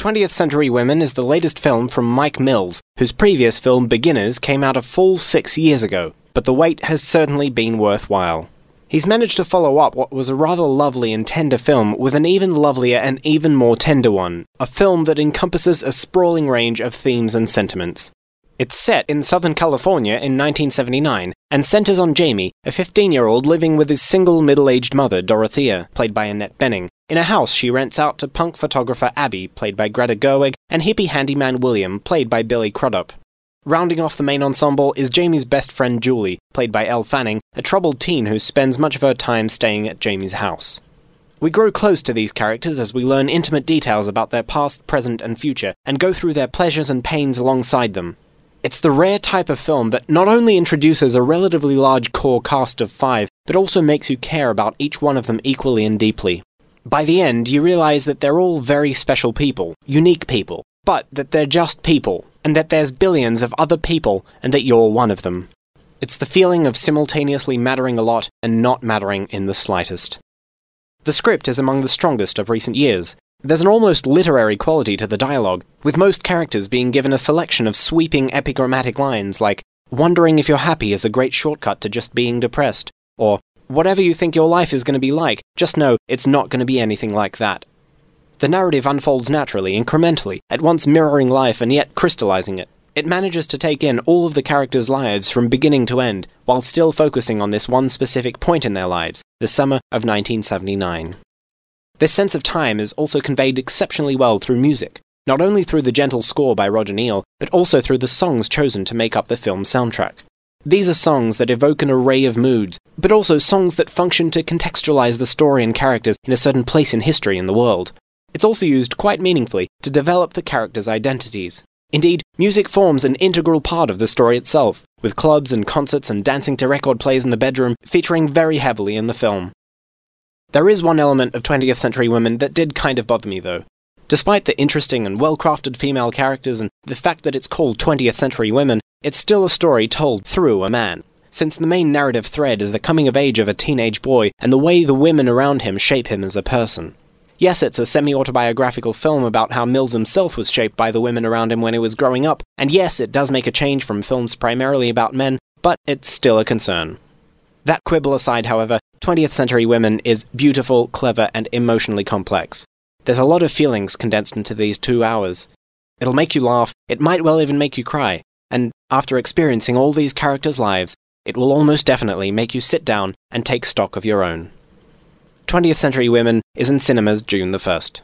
20th Century Women is the latest film from Mike Mills, whose previous film Beginners came out a full six years ago, but the wait has certainly been worthwhile. He's managed to follow up what was a rather lovely and tender film with an even lovelier and even more tender one, a film that encompasses a sprawling range of themes and sentiments. It's set in Southern California in 1979 and centers on Jamie, a 15 year old living with his single middle aged mother, Dorothea, played by Annette Bening, in a house she rents out to punk photographer Abby, played by Greta Gerwig, and hippie handyman William, played by Billy Crudup. Rounding off the main ensemble is Jamie's best friend Julie, played by Elle Fanning, a troubled teen who spends much of her time staying at Jamie's house. We grow close to these characters as we learn intimate details about their past, present, and future, and go through their pleasures and pains alongside them. It's the rare type of film that not only introduces a relatively large core cast of five, but also makes you care about each one of them equally and deeply. By the end, you realize that they're all very special people, unique people, but that they're just people, and that there's billions of other people, and that you're one of them. It's the feeling of simultaneously mattering a lot and not mattering in the slightest. The script is among the strongest of recent years, there's an almost literary quality to the dialogue, with most characters being given a selection of sweeping epigrammatic lines like, Wondering if you're happy is a great shortcut to just being depressed, or, Whatever you think your life is going to be like, just know it's not going to be anything like that. The narrative unfolds naturally, incrementally, at once mirroring life and yet crystallizing it. It manages to take in all of the characters' lives from beginning to end, while still focusing on this one specific point in their lives, the summer of 1979. This sense of time is also conveyed exceptionally well through music, not only through the gentle score by Roger Neill, but also through the songs chosen to make up the film's soundtrack. These are songs that evoke an array of moods, but also songs that function to contextualize the story and characters in a certain place in history in the world. It's also used quite meaningfully to develop the characters' identities. Indeed, music forms an integral part of the story itself, with clubs and concerts and dancing to record plays in the bedroom featuring very heavily in the film. There is one element of 20th century women that did kind of bother me, though. Despite the interesting and well crafted female characters and the fact that it's called 20th century women, it's still a story told through a man. Since the main narrative thread is the coming of age of a teenage boy and the way the women around him shape him as a person. Yes, it's a semi autobiographical film about how Mills himself was shaped by the women around him when he was growing up, and yes, it does make a change from films primarily about men, but it's still a concern. That quibble aside, however, 20th Century Women is beautiful, clever, and emotionally complex. There's a lot of feelings condensed into these two hours. It'll make you laugh, it might well even make you cry, and after experiencing all these characters' lives, it will almost definitely make you sit down and take stock of your own. 20th Century Women is in cinemas June the 1st.